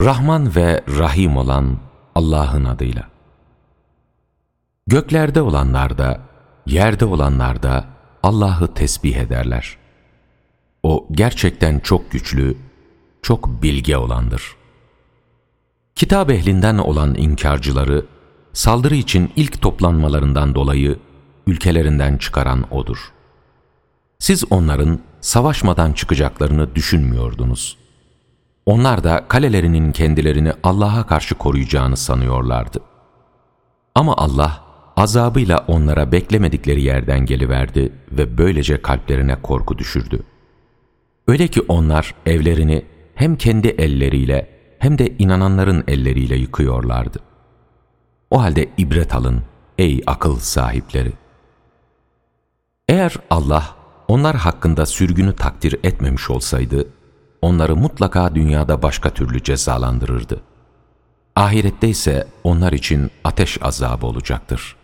Rahman ve Rahim olan Allah'ın adıyla. Göklerde olanlar da, yerde olanlar da Allah'ı tesbih ederler. O gerçekten çok güçlü, çok bilge olandır. Kitap ehlinden olan inkarcıları, saldırı için ilk toplanmalarından dolayı ülkelerinden çıkaran O'dur. Siz onların savaşmadan çıkacaklarını düşünmüyordunuz. Onlar da kalelerinin kendilerini Allah'a karşı koruyacağını sanıyorlardı. Ama Allah azabıyla onlara beklemedikleri yerden geliverdi ve böylece kalplerine korku düşürdü. Öyle ki onlar evlerini hem kendi elleriyle hem de inananların elleriyle yıkıyorlardı. O halde ibret alın ey akıl sahipleri. Eğer Allah onlar hakkında sürgünü takdir etmemiş olsaydı, onları mutlaka dünyada başka türlü cezalandırırdı. Ahirette ise onlar için ateş azabı olacaktır.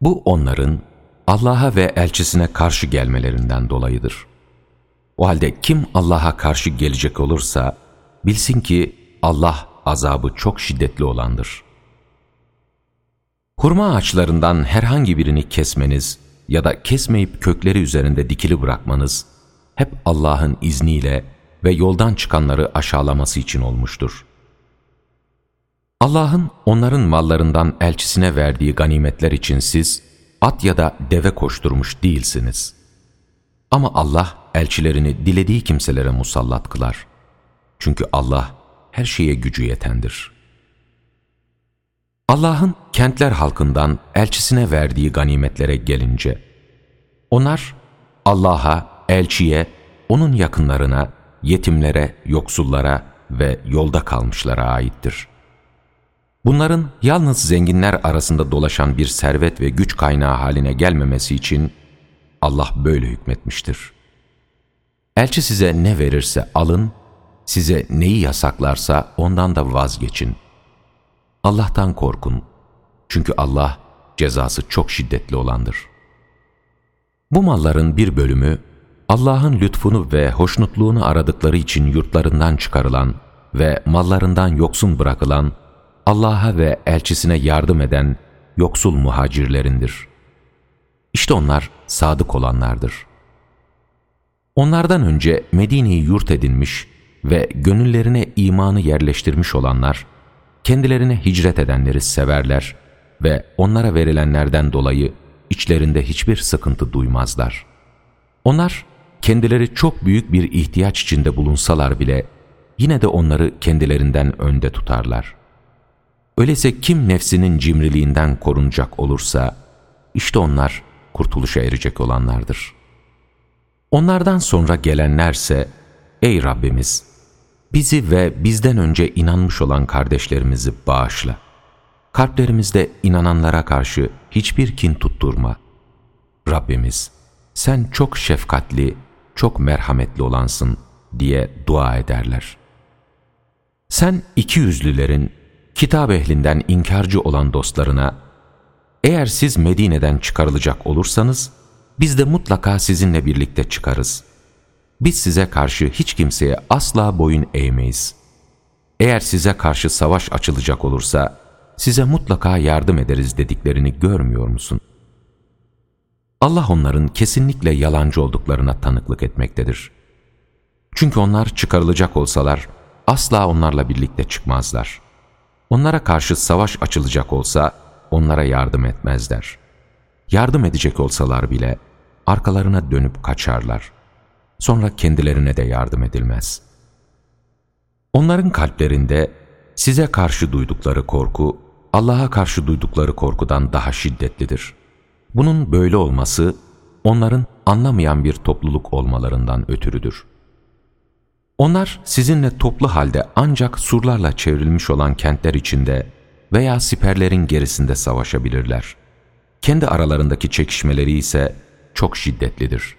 Bu onların Allah'a ve elçisine karşı gelmelerinden dolayıdır. O halde kim Allah'a karşı gelecek olursa, bilsin ki Allah azabı çok şiddetli olandır. Hurma ağaçlarından herhangi birini kesmeniz ya da kesmeyip kökleri üzerinde dikili bırakmanız, hep Allah'ın izniyle ve yoldan çıkanları aşağılaması için olmuştur. Allah'ın onların mallarından elçisine verdiği ganimetler için siz, at ya da deve koşturmuş değilsiniz. Ama Allah elçilerini dilediği kimselere musallat kılar. Çünkü Allah her şeye gücü yetendir. Allah'ın kentler halkından elçisine verdiği ganimetlere gelince, onlar Allah'a, elçiye, onun yakınlarına, yetimlere, yoksullara ve yolda kalmışlara aittir. Bunların yalnız zenginler arasında dolaşan bir servet ve güç kaynağı haline gelmemesi için Allah böyle hükmetmiştir. Elçi size ne verirse alın, size neyi yasaklarsa ondan da vazgeçin. Allah'tan korkun. Çünkü Allah cezası çok şiddetli olandır. Bu malların bir bölümü Allah'ın lütfunu ve hoşnutluğunu aradıkları için yurtlarından çıkarılan ve mallarından yoksun bırakılan, Allah'a ve elçisine yardım eden yoksul muhacirlerindir. İşte onlar sadık olanlardır. Onlardan önce Medine'yi yurt edinmiş ve gönüllerine imanı yerleştirmiş olanlar, kendilerine hicret edenleri severler ve onlara verilenlerden dolayı içlerinde hiçbir sıkıntı duymazlar. Onlar kendileri çok büyük bir ihtiyaç içinde bulunsalar bile yine de onları kendilerinden önde tutarlar. Öyleyse kim nefsinin cimriliğinden korunacak olursa işte onlar kurtuluşa erecek olanlardır. Onlardan sonra gelenlerse ey Rabbimiz bizi ve bizden önce inanmış olan kardeşlerimizi bağışla. Kalplerimizde inananlara karşı hiçbir kin tutturma. Rabbimiz sen çok şefkatli, çok merhametli olansın diye dua ederler. Sen iki yüzlülerin, kitap ehlinden inkarcı olan dostlarına, eğer siz Medine'den çıkarılacak olursanız, biz de mutlaka sizinle birlikte çıkarız. Biz size karşı hiç kimseye asla boyun eğmeyiz. Eğer size karşı savaş açılacak olursa, size mutlaka yardım ederiz dediklerini görmüyor musun? Allah onların kesinlikle yalancı olduklarına tanıklık etmektedir. Çünkü onlar çıkarılacak olsalar, asla onlarla birlikte çıkmazlar. Onlara karşı savaş açılacak olsa, onlara yardım etmezler. Yardım edecek olsalar bile, arkalarına dönüp kaçarlar. Sonra kendilerine de yardım edilmez. Onların kalplerinde size karşı duydukları korku, Allah'a karşı duydukları korkudan daha şiddetlidir. Bunun böyle olması, onların anlamayan bir topluluk olmalarından ötürüdür. Onlar sizinle toplu halde ancak surlarla çevrilmiş olan kentler içinde veya siperlerin gerisinde savaşabilirler. Kendi aralarındaki çekişmeleri ise çok şiddetlidir.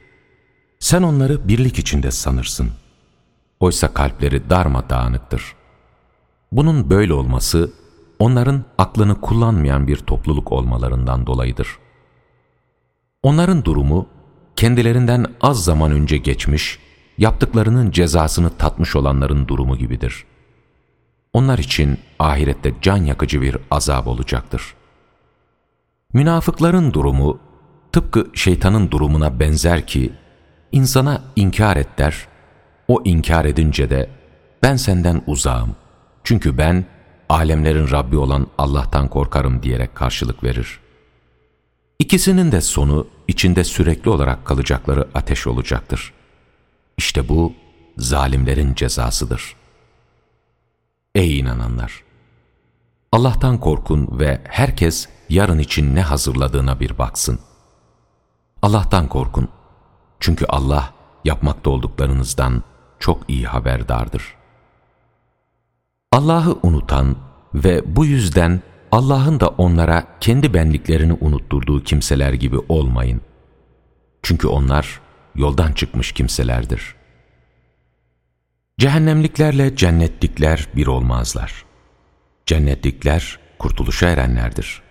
Sen onları birlik içinde sanırsın. Oysa kalpleri darmadağınıktır. Bunun böyle olması, onların aklını kullanmayan bir topluluk olmalarından dolayıdır. Onların durumu, kendilerinden az zaman önce geçmiş, yaptıklarının cezasını tatmış olanların durumu gibidir. onlar için ahirette can yakıcı bir azap olacaktır. Münafıkların durumu tıpkı şeytanın durumuna benzer ki, insana inkar et der, o inkar edince de ben senden uzağım. Çünkü ben alemlerin Rabbi olan Allah'tan korkarım diyerek karşılık verir. İkisinin de sonu içinde sürekli olarak kalacakları ateş olacaktır. İşte bu zalimlerin cezasıdır. Ey inananlar! Allah'tan korkun ve herkes yarın için ne hazırladığına bir baksın. Allah'tan korkun. Çünkü Allah yapmakta olduklarınızdan çok iyi haberdardır. Allah'ı unutan ve bu yüzden Allah'ın da onlara kendi benliklerini unutturduğu kimseler gibi olmayın. Çünkü onlar yoldan çıkmış kimselerdir. Cehennemliklerle cennetlikler bir olmazlar. Cennetlikler kurtuluşa erenlerdir.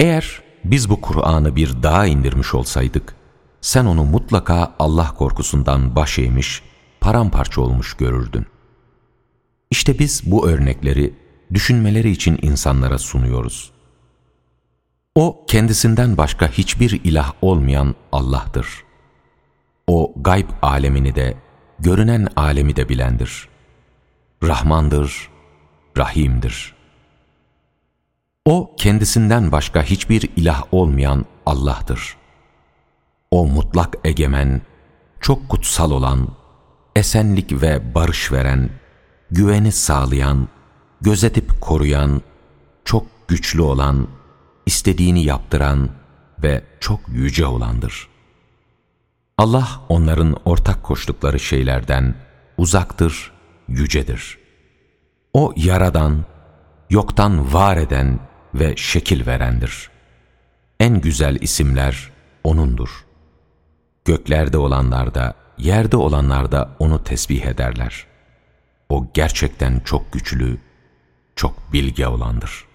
Eğer biz bu Kur'an'ı bir dağa indirmiş olsaydık, sen onu mutlaka Allah korkusundan baş eğmiş, paramparça olmuş görürdün. İşte biz bu örnekleri düşünmeleri için insanlara sunuyoruz. O kendisinden başka hiçbir ilah olmayan Allah'tır. O gayb alemini de, görünen alemi de bilendir. Rahmandır, Rahim'dir. O kendisinden başka hiçbir ilah olmayan Allah'tır. O mutlak egemen, çok kutsal olan, esenlik ve barış veren, güveni sağlayan, gözetip koruyan, çok güçlü olan, istediğini yaptıran ve çok yüce olandır. Allah onların ortak koştukları şeylerden uzaktır, yücedir. O yaradan, yoktan var eden ve şekil verendir. En güzel isimler O'nundur. Göklerde olanlar da, yerde olanlar da O'nu tesbih ederler. O gerçekten çok güçlü, çok bilge olandır.''